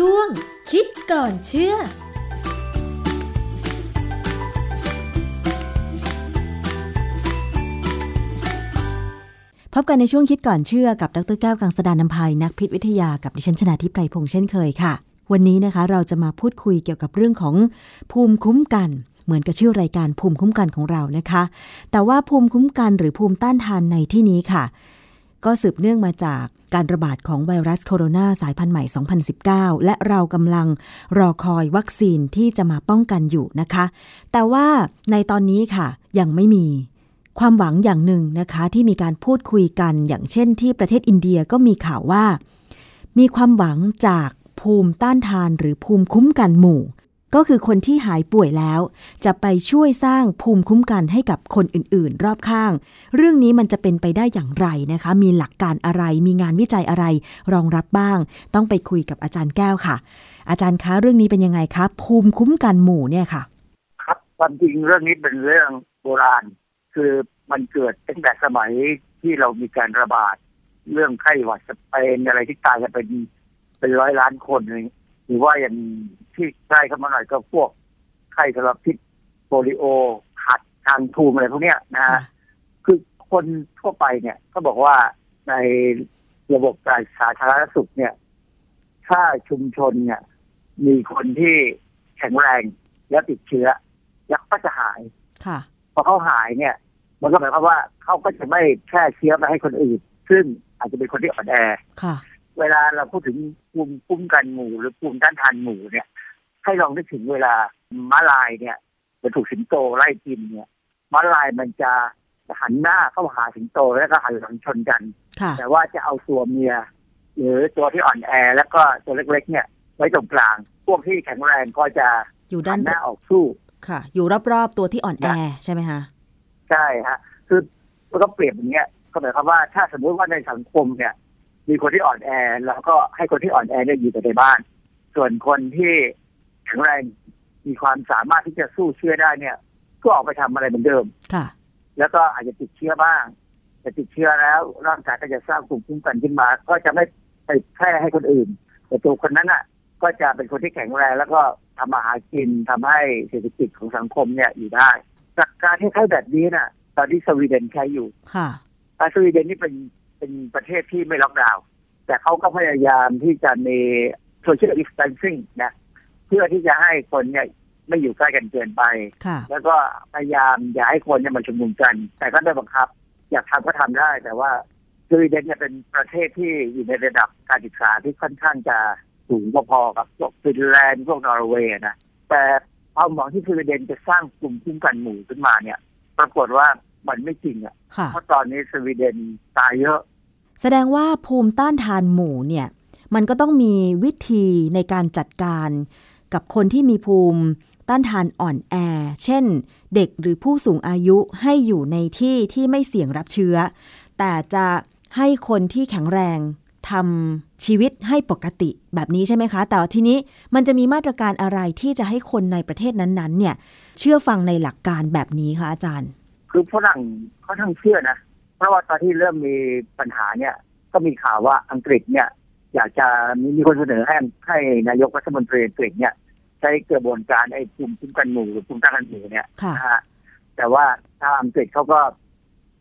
ช่วง คิดก่อนเชื่อพบกันในช่วงคิดก่อนเชื่อกับดรแก้วกังสดานนภัยนักพิษวิทยากับดิฉันชนาทิพไพรพงษ์เช่นเคยค่ะ วันนี้นะคะเราจะมาพูดคุยเกี่ยวกับเรื่องของภูมิคุ้มกัน เหมือนกับชื่อรายการภูมิคุ้มกันของเรานะคะ แต่ว่าภูมิคุ้มกันหรือภูมิต้านทานในที่นี้ค่ะ ก็สืบเนื่องมาจากการระบาดของไวรัสโคโรนาสายพันธุ์ใหม่ 2019 และเรากำลังรอคอยวัคซีนที่จะมาป้องกันอยู่นะคะ แต่ว่าในตอนนี้ค่ะ ยังไม่มีความหวังอย่างหนึ่งนะคะ ที่มีการพูดคุยกันอย่างเช่นที่ประเทศอินเดียก็มีข่าวว่า มีความหวังจากภูมิต้านทานหรือภูมิคุ้มกันหมู่ ก็คือคนที่หายป่วยแล้ว จะไปช่วยสร้างภูมิคุ้มกันให้กับคนอื่นๆ รอบข้าง เรื่องนี้มันจะเป็นไปได้อย่างไรนะคะ มีหลักการอะไร มีงานวิจัยอะไร รองรับบ้าง ต้องไปคุยกับอาจารย์แก้วค่ะ อาจารย์คะเรื่องนี้เป็นยังไงคะภูมิคุ้มกันหมู่เนี่ยค่ะ ครับความจริงเรื่องนี้เป็นเรื่องโบราณ คือมันเกิดตั้งแต่สมัยที่เรามีการระบาด เรื่องไข้หวัดสเปนอะไรที่ตายกันเป็นเป็นร้อยล้านคนเลยหรือว่าอย่าง ที่ใกล้เข้ามาหน่อยก็พวกไข้ทรพิษโปลิโอหัดทางทูมอะไรพวกเนี้ยนะฮะคือคนทั่วไปเนี่ยก็บอกว่าในระบบการสาธารณสุขเนี่ย ถ้าชุมชนเนี่ย มีคนที่แข็งแรงแล้วติดเชื้อยักษ์ก็จะหายค่ะพอเขาหายเนี่ย มันก็หมายความว่าเขาก็จะไม่แพร่เชื้อไปให้คนอื่น ซึ่งอาจจะเป็นคนที่อ่อนแอค่ะ เวลาเราพูดถึงภูมิคุ้มกันหมู่หรือภูมิต้านทานหมู่เนี่ย ให้ลองนึกถึงเวลาม้าลายเนี่ยมันถูกสิงโตไล่กินเนี่ยม้าลายมันจะหันหน้าเข้าหาสิงโตแล้วก็หันหลังชนกันค่ะแต่ว่าจะเอาตัวเมีย หรือตัวที่อ่อนแอแล้วก็ตัวเล็กๆ เนี่ยไว้ตรงกลาง พวกที่แข็งแรงก็จะอยู่หัด้านนหน้าออกสู้ค่ะ อยู่รอบๆตัวที่อ่อนแอใช่ไหมคะใช่ฮะคือมันก็เปรียบอย่างเงี้ยก็หมายความว่าถ้าสมมติว่าในสังคมเนี่ย มีคนที่อ่อนแอ แล้วก็ให้คนที่อ่อนแอเนี่ยอยู่แต่ในบ้าน ส่วนคนที่ แข็งแรงมีความสามารถที่จะสู้เชื้อได้เนี่ย ก็ออกไปทำอะไรเหมือนเดิมค่ะ แล้วก็อาจจะติดเชื้อบ้าง แต่ติดเชื้อแล้วร่างกายก็จะสร้างภูมิคุ้มกันขึ้นมา ก็จะไม่ไปแพร่ให้คนอื่น แต่ตัวคนนั้นอะ ก็จะเป็นคนที่แข็งแรง แล้วก็ทำมาหากินทำให้เศรษฐกิจของสังคมเนี่ยอยู่ได้จากการที่ใช้แบบนี้น่ะ ตอนที่สวีเดนใช้อยู่ค่ะอ่าสวีเดนนี่เป็นเป็นประเทศที่ไม่ล็อกดาวน์แต่เขาก็พยายามที่จะมี social distancing นะ เพื่อที่จะให้คนเนี่ยไม่อยู่ใกล้กันเกินไป ค่ะ แล้วก็พยายามอย่าให้คนเนี่ยมาชุมนุมกัน แต่ก็ได้บังคับ อยากทำก็ทำได้ แต่ว่าสวีเดนเนี่ยเป็นประเทศที่อยู่ในระดับการศึกษาที่ค่อนข้างจะสูงพอๆกับพวกฟินแลนด์พวกนอร์เวย์นะแต่ความหวังที่สวีเดนจะสร้างกลุ่มคุ้มกันหมู่ขึ้นมาเนี่ย ปรากฏว่ามันไม่จริงอะค่ะ เพราะตอนนี้สวีเดนตายเยอะ แสดงว่าภูมิต้านทานหมู่เนี่ย มันก็ต้องมีวิธีในการจัดการ กับคนที่มีภูมิ ต้านทานอ่อนแอ เช่น เด็กหรือผู้สูงอายุให้อยู่ในที่ที่ไม่เสี่ยงรับเชื้อ แต่จะให้คนที่แข็งแรงทำชีวิตให้ปกติแบบนี้ใช่ไหมคะ แต่ทีนี้มันจะมีมาตรการอะไรที่จะให้คนในประเทศนั้นๆ เนี่ย เชื่อฟังในหลักการแบบนี้คะอาจารย์ คือฝรั่งเขาทั้งเชื่อนะ เพราะว่าตอนที่เริ่มมีปัญหาเนี่ย ก็มีข่าวว่าอังกฤษเนี่ย อยากจะมีมีคนเสนอให้ให้นายกรัฐมนตรีอังกฤษเนี่ย ช้กระบวนการไอ้ภูมิคุ้มกันหมู่หรือภูมิต้านทานหมู่เนี่ยค่ะนะฮะแต่ว่าทางอังกฤษเขาก็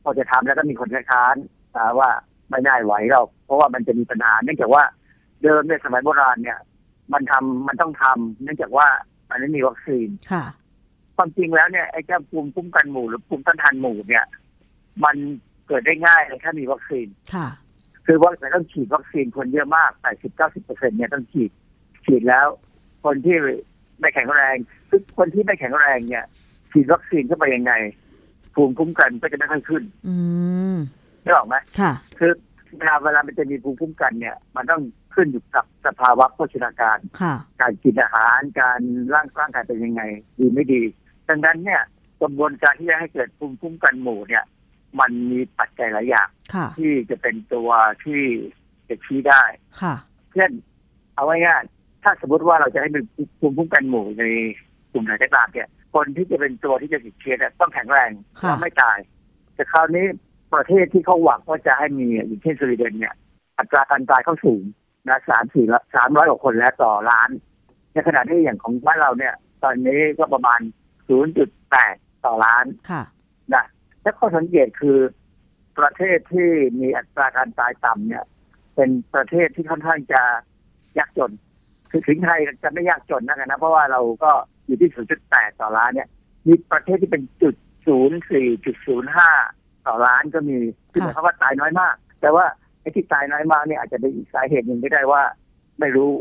พอจะทำแล้วก็มีคนคัดค้านนะว่าไม่ได้ไหวหรอกเพราะว่ามันจะมีปัญหาเนื่องจากว่าเดิมในสมัยโบราณเนี่ย มันทำมันต้องทำเนื่องจากว่ามันไม่มีวัคซีนค่ะความจริงแล้วเนี่ยไอ้เจ้าภูมิคุ้มกันหมู่หรือภูมิต้านทานหมู่เนี่ย มันเกิดได้ง่ายเลยถ้ามีวัคซีนค่ะ คือว่าจะต้องฉีดวัคซีนคนเยอะมาก80 90เปอร์เซ็นเนี่ยต้องฉีดฉีดแล้ว คนที่ ไม่แข็งแรงคือคนที่ไม่แข็งแรงเนี่ยฉีดวัคซีนเข้าไปยังไงภูมิคุ้มกันก็จะไม่ค่อยขึ้น อืมได้หรอกไหมค่ะ คือเวลาเวลามันจะมีภูมิคุ้มกันเนี่ย มันต้องขึ้นอยู่กับสภาวะโภชนาการค่ะการกินอาหาร การร่างร่างกายเป็นยังไง ดีไม่ดี ดังนั้นเนี่ยกระบวนการที่จะให้เกิดภูมิคุ้มกันหมู่เนี่ย มันมีปัจจัยหลายอย่างค่ะที่จะเป็นตัวที่จะชี้ได้ ค่ะ เช่นเอาไว้ง่ายๆ ถ้าสมมติว่าเราจะให้มีภูมิคุ้มกันหมู่ในกลุ่มไหนก็ตามเนี่ยคนที่จะเป็นตัวที่จะติดเชื้อเนี่ยต้องแข็งแรงค่ะและไม่ตาย แต่คราวนี้ประเทศที่เขาหวังว่าจะให้มีอย่างเช่นสวีเดนเนี่ย อัตราการตายเขาสูงนะสามสี่สามร้อยกว่าคนแล้วต่อล้าน ในขณะที่อย่างของบ้านเราเนี่ย ตอนนี้ก็ประมาณศูนย์จุดแปดต่อล้านค่ะนะและข้อสังเกตคือประเทศที่มีอัตราการตายต่ำเนี่ย เป็นประเทศที่ค่อนข้างจะยากจน คือถึงไทยจะไม่ยากจนนะกันนะ เพราะว่าเราก็อยู่ที่ 0.8 ต่อล้านเนี่ย มีประเทศที่เป็นจุด 04จุด05 ต่อล้านก็มีคือหมายความว่าตายน้อยมาก แต่ว่าไอ้ที่ตายน้อยมากเนี่ยอาจจะเป็นอีกสาเหตุหนึ่งไม่ได้ว่า ไม่รู้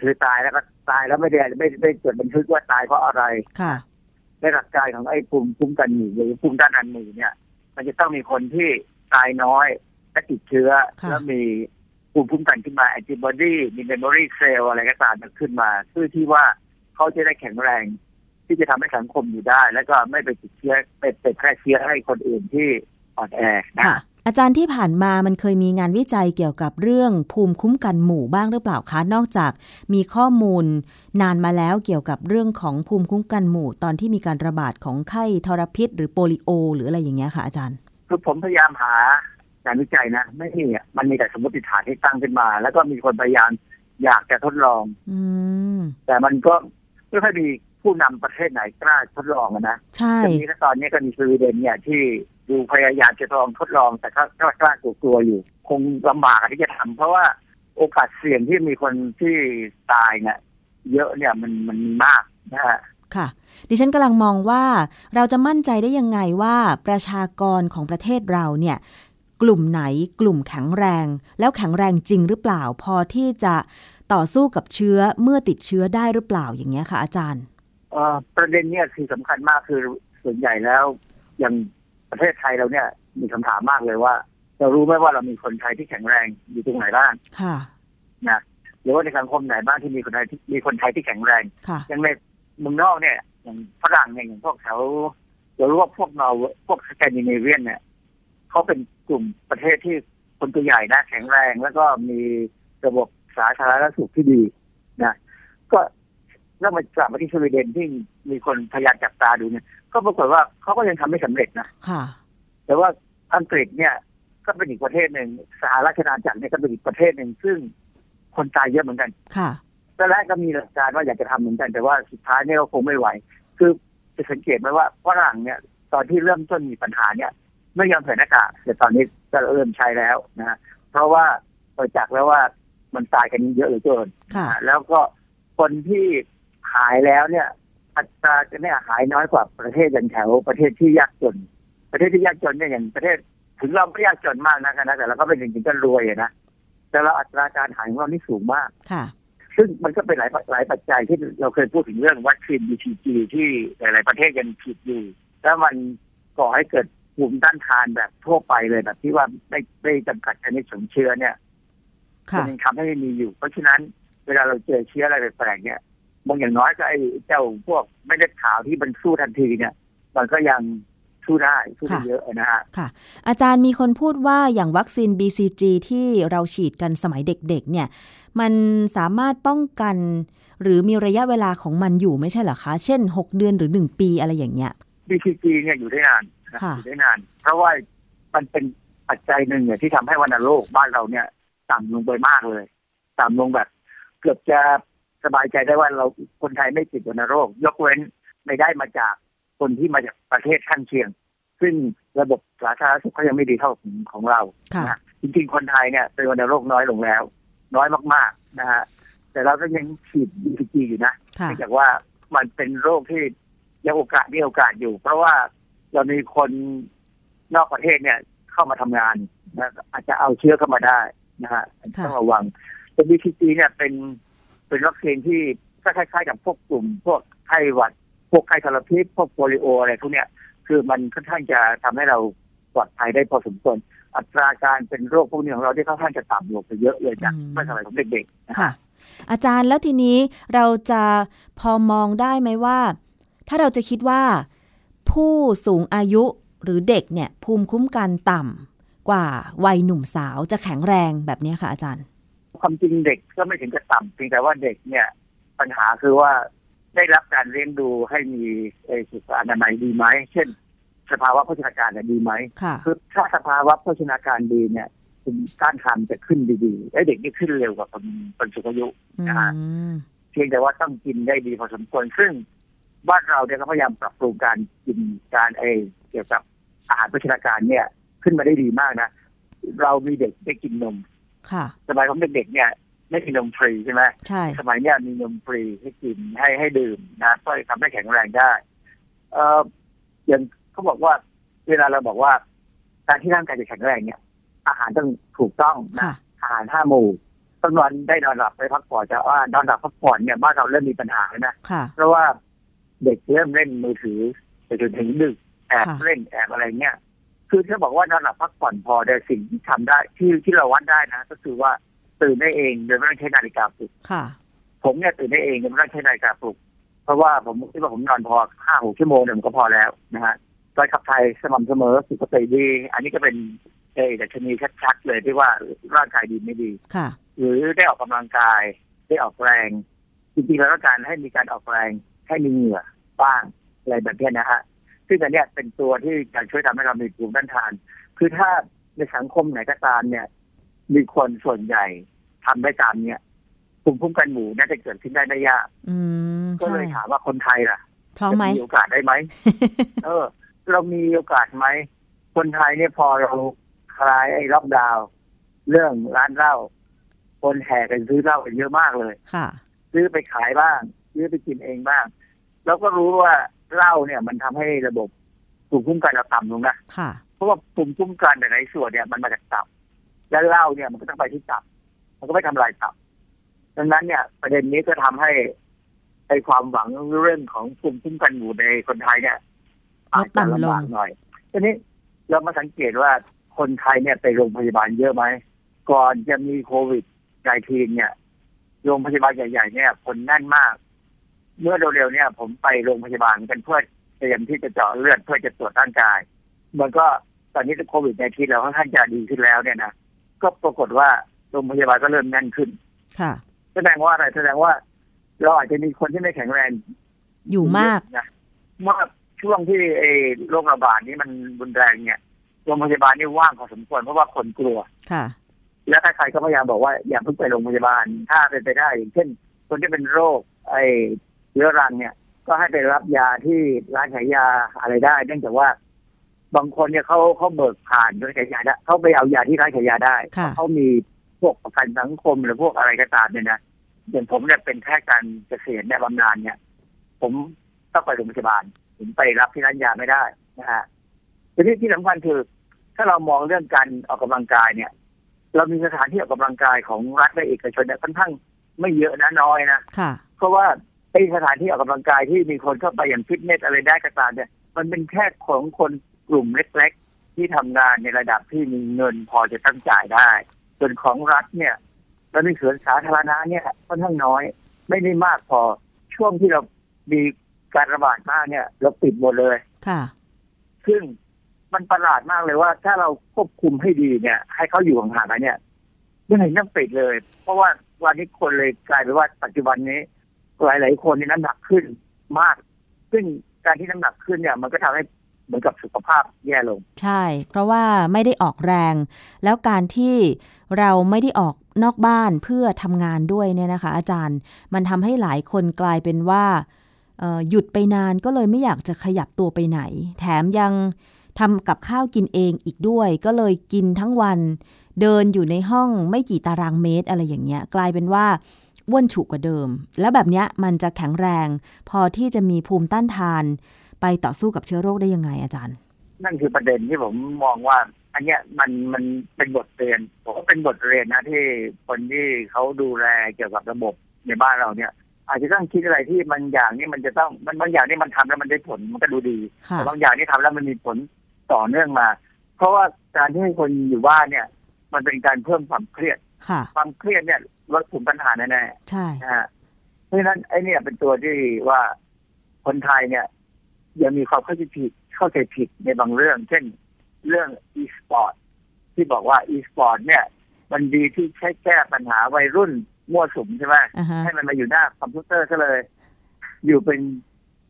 คือตายแล้วก็ตายแล้วไม่ได้ไม่ไม่จดบันทึกว่าตายเพราะอะไรค่ะในหลักการของไอ้ภูมิคุ้มกันหมู่หรือภูมิต้านทานหมู่เนี่ย มันจะต้องมีคนที่ตายน้อยและติดเชื้อค่ะแล้วมี ภูมิคุ้มกันขึ้นมาแอนติบอดีมี memory cell อะไรก็ตามขึ้นมาเพื่อที่ว่าเขาจะได้แข็งแรง ที่จะทำให้สังคมอยู่ได้ แล้วก็ไม่ไปติดเชื้อไปไปแพร่เชื้อให้คนอื่นที่อ่อนแอนะค่ะอาจารย์ที่ผ่านมามันเคยมีงานวิจัยเกี่ยวกับเรื่องภูมิคุ้มกันหมู่บ้างหรือเปล่าคะ นอกจากมีข้อมูลนานมาแล้วเกี่ยวกับเรื่องของภูมิคุ้มกันหมู่ ตอนที่มีการระบาดของไข้ทรพิษ หรือโปลิโอ หรืออะไรอย่างเงี้ยค่ะอาจารย์ คือผมพยายามหางานวิจัยนะไม่มีอะมันมีแต่สมมติฐานที่ตั้งขึ้นมา แล้วก็มีคนพยายามอยากจะทดลองอืมแต่มันก็ไม่ค่อยมีผู้นำประเทศไหนกล้าทดลองอะนะใช่ทีนี้ก็ตอนนี้ก็มีสวีเดนเนี่ยที่ดูพยายามจะลองทดลองแต่ก็กล้ากล้ากลัวๆอยู่ คงลำบากที่จะทำเพราะว่าโอกาสเสี่ยงที่มีคนที่ตายเนี่ยเยอะเนี่ยมันมันมีมากนะฮะค่ะ ดิฉันกำลังมองว่าเราจะมั่นใจได้ยังไงว่าประชากรของประเทศเราเนี่ย กลุ่มไหนกลุ่มแข็งแรง แล้วแข็งแรงจริงหรือเปล่า พอที่จะต่อสู้กับเชื้อเมื่อติดเชื้อได้หรือเปล่าอย่างเงี้ยค่ะอาจารย์เอ่อประเด็นเนี่ยคือสำคัญมากคือส่วนใหญ่แล้ว อย่างประเทศไทยเราเนี่ยมีคำถามมากเลยว่า เรารู้ไหมว่าเรามีคนไทยที่แข็งแรงอยู่ตรงไหนบ้างค่ะนะหรือว่าในสังคมไหนบ้างที่มีคนไทยที่มีคนไทยที่แข็งแรงค่ะอย่างในเมืองนอกเนี่ย อย่างฝรั่งเนี่ยอย่างพวกแถวเรารู้ว่าพวกเราพวกสแกนดิเนเวียนเนี่ยเขาเป็น กลุ่มประเทศที่คนตัวใหญ่นะแข็งแรงแล้วก็มีระบบสาธารณสุขที่ดีนะก็แล้วมากลับมาที่สวีเดนที่มีคนพยายามจับตาดูเนี่ย ก็ปรากฏว่าเขาก็ยังทำไม่สำเร็จนะค่ะ แต่ว่าอังกฤษเนี่ยก็เป็นอีกประเทศหนึ่งสหราชอาณาจักรเนี่ยก็เป็นอีกประเทศหนึ่งซึ่งคนตายเยอะเหมือนกันค่ะตอนแรกก็มีหลักการว่าอยากจะทำเหมือนกัน แต่ว่าสุดท้ายเนี่ยก็คงไม่ไหว คือจะสังเกตไหมว่าฝรั่งเนี่ย ตอนที่เริ่มต้นมีปัญหาเนี่ย ไม่ยอมใส่หน้ากากแต่ตอนนี้ก็เริ่มใช้แล้วนะฮะเพราะว่าประจักษ์แล้วว่ามันตายกันเยอะเหลือเกินค่ะนะแล้วก็คนที่หายแล้วเนี่ยอัตราจะเนี่ยหายน้อยกว่าประเทศอย่างแถวประเทศที่ยากจน ประเทศที่ยากจนเนี่ยอย่างประเทศ ถึงเราไม่ยากจนมากนะนะแต่เราก็เป็นจริงๆก็รวยอะนะแต่เราอัตราการหายของเรานี่สูงมากค่ะ ซึ่งมันก็เป็นหลายหลายปัจจัยที่เราเคยพูดถึงเรื่องวัคซีน BCG ที่หลาย ๆ ประเทศยังผิดอยู่แล้วมันก่อให้เกิด ภูมิต้านทานแบบทั่วไปเลยแบบที่ว่าไม่ไม่จำกัดชนิดของเชื้อเนี่ยค่ะมันยังทำให้ไม่มีอยู่ เพราะฉะนั้นเวลาเราเจอเชื้ออะไรแปลกๆเนี่ยบางอย่างน้อยก็ไอ้เจ้าพวกไม่ได้ข่าวที่มันสู้ทันทีเนี่ย มันก็ยังสู้ได้สู้ได้ค่ะเยอะนะฮะค่ะ อาจารย์มีคนพูดว่าอย่างวัคซีน BCG ที่เราฉีดกันสมัยเด็กๆ เนี่ย มันสามารถป้องกัน หรือมีระยะเวลาของมันอยู่ไม่ใช่เหรอคะ เช่น 6 เดือนหรือ 1 ปีอะไรอย่างเงี้ย BCG เนี่ยอยู่ได้นานนะค่ะ อยู่ได้นาน เพราะว่ามันเป็นปัจจัยหนึ่งเนี่ยที่ทำให้วัณโรคบ้านเราเนี่ยต่ำลงไปมากเลยต่ำลงแบบ เกือบจะสบายใจได้ว่าเราคนไทยไม่ติดวัณโรค ยกเว้นไม่ได้มาจากคนที่มาจากประเทศข้างเคียง ซึ่งระบบสาธารณสุขเขายังไม่ดีเท่าของของเราค่ะนะจริงๆคนไทยเนี่ยเป็นวัณโรคน้อยลงแล้ว น้อยมากๆนะฮะแต่เราก็ยังฉีด BCG อยู่นะค่ะเนื่องจากว่ามันเป็นโรคที่ยังโอกาสมีโอกาสอยู่ เพราะว่า เรามีคนนอกประเทศเนี่ยเข้ามาทำงานนะอาจจะเอาเชื้อเข้ามาได้นะฮะค่ะต้องระวังแต่ BCG เนี่ยเป็นเป็นวัคซีนที่ก็คล้ายๆกับพวกกลุ่ม พวกไข้หวัด พวกไข้ทรพิษพวกโปลิโออะไรพวกเนี้ย คือมันค่อนข้างจะทำให้เราปลอดภัยได้พอสมควรอัตราการเป็นโรคพวกนี้ของเราที่ค่อนข้างจะต่ำลงไปเยอะเลยจากอืมเมื่อสมัยผมเด็กๆนะค่ะอาจารย์แล้วทีนี้เราจะพอมองได้ไหมว่า ถ้าเราจะคิดว่า ผู้สูงอายุหรือเด็กเนี่ยภูมิคุ้มกันต่ำกว่าวัยหนุ่มสาวจะแข็งแรงแบบเนี้ยค่ะอาจารย์ ความจริงเด็กก็ไม่ถึงจะต่ำเพียงแต่ว่าเด็กเนี่ย ปัญหาคือว่าได้รับการเลี้ยงดูให้มีเอ่อสุขอนามัยดีไหมเช่น สภาวะโภชนาการเนี่ยดีไหมค่ะคือถ้าสภาวะโภชนาการดีเนี่ยจภูมิต้านทานจะขึ้นดีๆไอ้เด็กนี่ขึ้นเร็วกว่าคนคนสูงอายุอืนะฮะมเพียงแต่ว่าต้องกินได้ดีพอสมควรซึ่ง บ้านเราเนี่ยก็พยายามปรับปรุงการกินการเอเกี่ยวกับอาหารโภชนาการเนี่ยขึ้นมาได้ดีมากนะ เรามีเด็กได้กินนม ค่ะ สมัยผมเด็กๆเนี่ยไม่กินนมฟรีใช่ไหมใช่ สมัยเนี้ยมีนมฟรีให้กินให้ให้ดื่มนะก็ทำให้แข็งแรงได้ เอ่ออย่างเขาบอกว่า เวลาเราบอกว่า การที่ร่างกายจะแข็งแรงเนี่ย อาหารต้องถูกต้องนะค่ะอาหารห้าหมู่ต้องนอนได้นอนหลับไปพักผ่อนจะว่านอนหลับพักผ่อนเนี่ยบ้านเราเริ่มมีปัญหาแล้วนะค่ะเพราะว่า เด็กเริ่มเล่นมือถือไปจนถึงดึกแอบค่ะเล่นแอบอะไรเงี้ยคือถ้าบอกว่านอนหลับพักผ่อนพอแต่สิ่งที่ทำได้ที่ที่เราวัดได้นะ ก็คือว่าตื่นได้เองโดยไม่ต้องใช้นาฬิกาปลุกค่ะ ผมเนี่ยตื่นได้เองโดยไม่ต้องใช้นาฬิกาปลุก เพราะว่าผมคิดว่าผมนอนพอห้าหกชั่วโมงเนี่ยมันก็พอแล้วนะฮะการขับถ่ายสม่ำเสมอสุขภาพดี อันนี้ก็เป็นเอดัชนีชัดๆเลยที่ว่าร่างกายดีไม่ดีค่ะ หรือได้ออกกำลังกายได้ออกแรงจริงๆแล้วต้องการให้มีการออกแรง ให้มีเหงื่อบ้างอะไรแบบเนี้ยนะฮะซึ่งอันเนี้ยเป็นตัวที่จะช่วยทำให้เรามีภูมิต้านทาน คือถ้าในสังคมไหนก็ตามเนี่ย มีคนส่วนใหญ่ทำได้ตามเนี่ยภูมิคุ้มกันหมู่น่าจะเกิดขึ้นได้ไม่ยากอืมก็ใช่เลยถามว่าคนไทยล่ะพร้อมไหมจะมีโอกาสได้ไหมเออ เรามีโอกาสไหมคนไทยเนี่ยพอเราคลายไอ้ล็อกดาวน์เรื่องร้านเหล้าคนแห่กันซื้อเหล้ากันเยอะมากเลย ค่ะ ซื้อไปขายบ้าง ซื้อไปกินเองบ้าง แล้วก็รู้ว่าเหล้าเนี่ย มันทำให้ระบบภูมิคุ้มกันเราต่ำลงนะค่ะเพราะว่าภูมิคุ้มกันในส่วนเนี่ยมันมาจากตับและเหล้าเนี่ยมันก็ต้องไปที่ตับ มันก็ไม่ทำลายตับดังนั้นเนี่ย ประเด็นนี้ก็ทำให้ไอ้ความหวังเรื่องของภูมิคุ้มกันหมู่ในคนไทยเนี่ยอาจจะลำบากหน่อยทีนี้เรามาสังเกตว่าคนไทยเนี่ยไปโรงพยาบาลเยอะไหมก่อนจะมีโควิด -19 เนี่ยโรงพยาบาลใหญ่ ๆ เนี่ย คนแน่นมาก เมื่อเร็วๆเนี่ย ผมไปโรงพยาบาลกันเพื่อเตรียมที่จะเจาะเลือดเพื่อจะตรวจร่างกาย มันก็ตอนนี้โควิด -19 แล้วค่อนข้างจะดีขึ้นแล้วเนี่ยนะก็ปรากฏว่าโรงพยาบาลก็เริ่มแน่นขึ้น ค่ะ แสดงว่าอะไรแสดงว่า เราอาจจะมีคนที่ไม่แข็งแรงอยู่มากนะเมื่อช่วงที่ไอ้โรคระบาดนี้มันรุนแรงเนี่ยโรงพยาบาลนี่ว่างพอสมควรเพราะว่าคนกลัว ค่ะ แล้วใครๆก็พยายามบอกว่าอย่าเพิ่งไปโรงพยาบาลถ้าเป็นไปได้อย่างเช่น คนที่เป็นโรค ไอ้ เรื้อรังเนี่ย ก็ให้ไปรับยาที่ร้านขายยาอะไรได้ เนื่องจากว่า บางคนเนี่ยเขาเขาเบิกผ่านด้วยขายยาได้เขาไปเอายาที่ร้านขายยาได้ค่ะเขามีพวกประกันสังคมหรือพวกอะไรก็ตามเนี่ยนะอย่างผมเนี่ยเป็นแค่การเกษียณเนี่ยบำนาญเนี่ย ผมต้องไปโรงพยาบาลผมไปรับที่ร้านยาไม่ได้นะฮะทีนี้ที่สำคัญคือ ถ้าเรามองเรื่องการออกกำลังกายเนี่ย เรามีสถานที่ออกกำลังกายของรัฐและเอกชนเนี่ยค่อนข้างไม่เยอะนะน้อยนะค่ะเพราะว่า ไอ้สถานที่ออกกำลังกายที่มีคนเข้าไปอย่างฟิตเนสอะไรได้ก็ตามเนี่ย มันเป็นแค่ของคนกลุ่มเล็ก ๆ ที่ทำงานในระดับที่มีเงินพอจะตั้งจ่ายได้ ส่วนของรัฐเนี่ยแล้วในสวนสาธารณะเนี่ยค่อนข้างน้อย ไม่ได้มากพอช่วงที่เรามีการระบาดมากเนี่ย เราปิดหมดเลยค่ะ ซึ่งมันประหลาดมากเลยว่า ถ้าเราควบคุมให้ดีเนี่ย ให้เขาอยู่ห่างๆกันเนี่ยไม่เห็นต้องปิดเลย เพราะว่าวันนี้คนเลยกลายเป็นว่าปัจจุบันนี้ หลายๆคนนี่น้ำหนักขึ้นมาก ซึ่งการที่น้ำหนักขึ้นเนี่ย มันก็ทำให้เหมือนกับสุขภาพแย่ลง ใช่ เพราะว่าไม่ได้ออกแรง แล้วการที่เราไม่ได้ออกนอกบ้านเพื่อทำงานด้วยเนี่ยนะคะ อาจารย์ มันทำให้หลายคนกลายเป็นว่าหยุดไปนานก็เลยไม่อยากจะขยับตัวไปไหน แถมยังทำกับข้าวกินเองอีกด้วย ก็เลยกินทั้งวัน เดินอยู่ในห้องไม่กี่ตารางเมตรอะไรอย่างเงี้ย กลายเป็นว่า อ้วนฉุกกว่าเดิม แล้วแบบเนี้ยมันจะแข็งแรง พอที่จะมีภูมิต้านทาน ไปต่อสู้กับเชื้อโรคได้ยังไงอาจารย์ นั่นคือประเด็นที่ผมมองว่า อันเนี้ยมันมันเป็นบทเรียนผมว่าเป็นบทเรียนนะที่คนที่เขาดูแลเกี่ยวกับระบบในบ้านเราเนี่ย อาจจะต้องคิดอะไรที่มันอย่างนี้มันจะต้องมันบางอย่างนี่มันทำแล้วมันได้ผลมันก็ดูดีค่ะแต่บางอย่างที่ทำแล้วมันมีผลต่อเนื่องมา เพราะว่าการที่ให้คนอยู่บ้านเนี่ย มันเป็นการเพิ่มความเครียดค่ะความเครียดเนี่ย ลดภูมิต้านทานแน่ใช่ๆนะฮะเพราะฉะนั้นไอ้เนี่ยเป็นตัวที่ว่าคนไทยเนี่ย ยังมีความเข้าใจผิดเข้าใจผิดในบางเรื่อง เช่นเรื่อง e-sport ที่บอกว่า e-sport เนี่ย มันดีที่ใช้แก้ปัญหาวัยรุ่นมั่วสุมใช่ไหมอ่าฮะให้มันมาอยู่หน้าคอมพิวเตอร์ซะเลย อยู่เป็น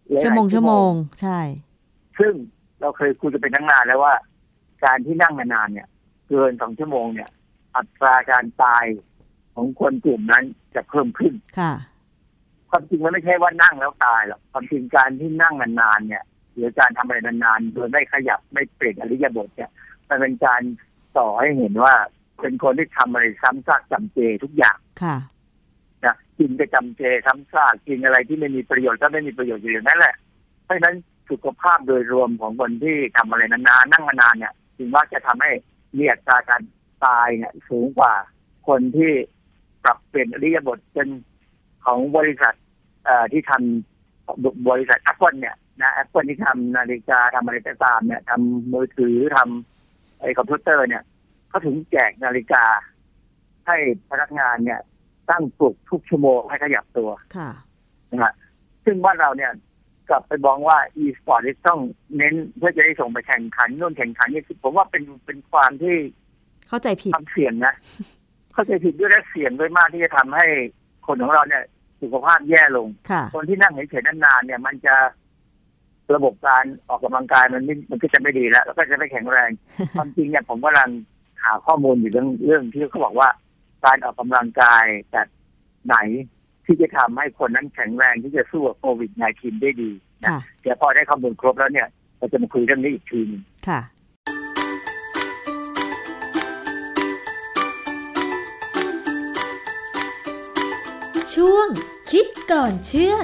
หลายๆชั่วโมงชั่วโมง ใช่ ซึ่งเราเคยคุยกันเป็นตั้งนานแล้วว่า การที่นั่งนานๆเนี่ย เกินสองชั่วโมงเนี่ย อัตราการตาย ของคนกลุ่มนั้นจะเพิ่มขึ้นค่ะความจริงมันไม่ใช่ว่านั่งแล้วตายหรอกความจริงการที่นั่งนานๆเนี่ย หรือการทำอะไรนานๆโดยไม่ขยับไม่เปลี่ยนอริยบทเนี่ยมันเป็นการต่อให้เห็นว่าเป็นคนที่ทำอะไรซ้ำซากจำเจทุกอย่างค่ะนะกินก็จำเจซ้ำซากกินอะไรที่ไม่มีประโยชน์ก็ไม่มีประโยชน์อยู่อย่างนั้นแหละ เพราะฉะนั้นสุขภาพโดยรวมของคนที่ทำอะไรนานๆนั่งนานๆเนี่ยจึงว่าจะทำให้มีอัตราการตายเนี่ยสูงกว่าคนที่ ปรับเปลี่ยนอริยบทเป็นของบริษัทเอ่อที่ทำบริษัท Apple เนี่ยนะแอปเปิลที่ทำนาฬิกาทำอะไรก็ตามเนี่ยทำมือถือทำไอ้คอมพิวเตอร์เนี่ยเขาถึงแจกนาฬิกา ให้พนักงานเนี่ย ตั้งปลุกทุกชั่วโมงให้ขยับตัวค่ะนะฮะซึ่งบ้านเราเนี่ยกลับไปมองว่า e-sport นี่ต้องเน้นเพื่อจะได้ส่งไปแข่งขันนู่นแข่งขันนี่ผมว่าเป็นเป็นความที่ เข้าใจผิดความเสี่ยงนะ เข้าใจผิดด้วยและเสี่ยงด้วยมากที่จะทำให้คนของเราเนี่ยสุขภาพแย่ลงค่ะคนที่นั่งเฉยๆนานๆเนี่ย มันจะระบบการออกกำลังกายมันไม่มันก็จะไม่ดีแล้ว แล้วก็จะไม่แข็งแรงความจริงเนี่ยผมกำลังหาข้อมูลอยู่เรื่องเรื่องที่เขาบอกว่า การออกกำลังกายแบบไหนที่จะทำให้คนนั้นแข็งแรงที่จะสู้กับโควิด -19 ได้ดีนะค่ะเดี๋ยวพอได้ข้อมูลครบแล้วเนี่ยเราจะมาคุยเรื่องนี้อีกทีหนึง ช่วงคิดก่อนเชื่อ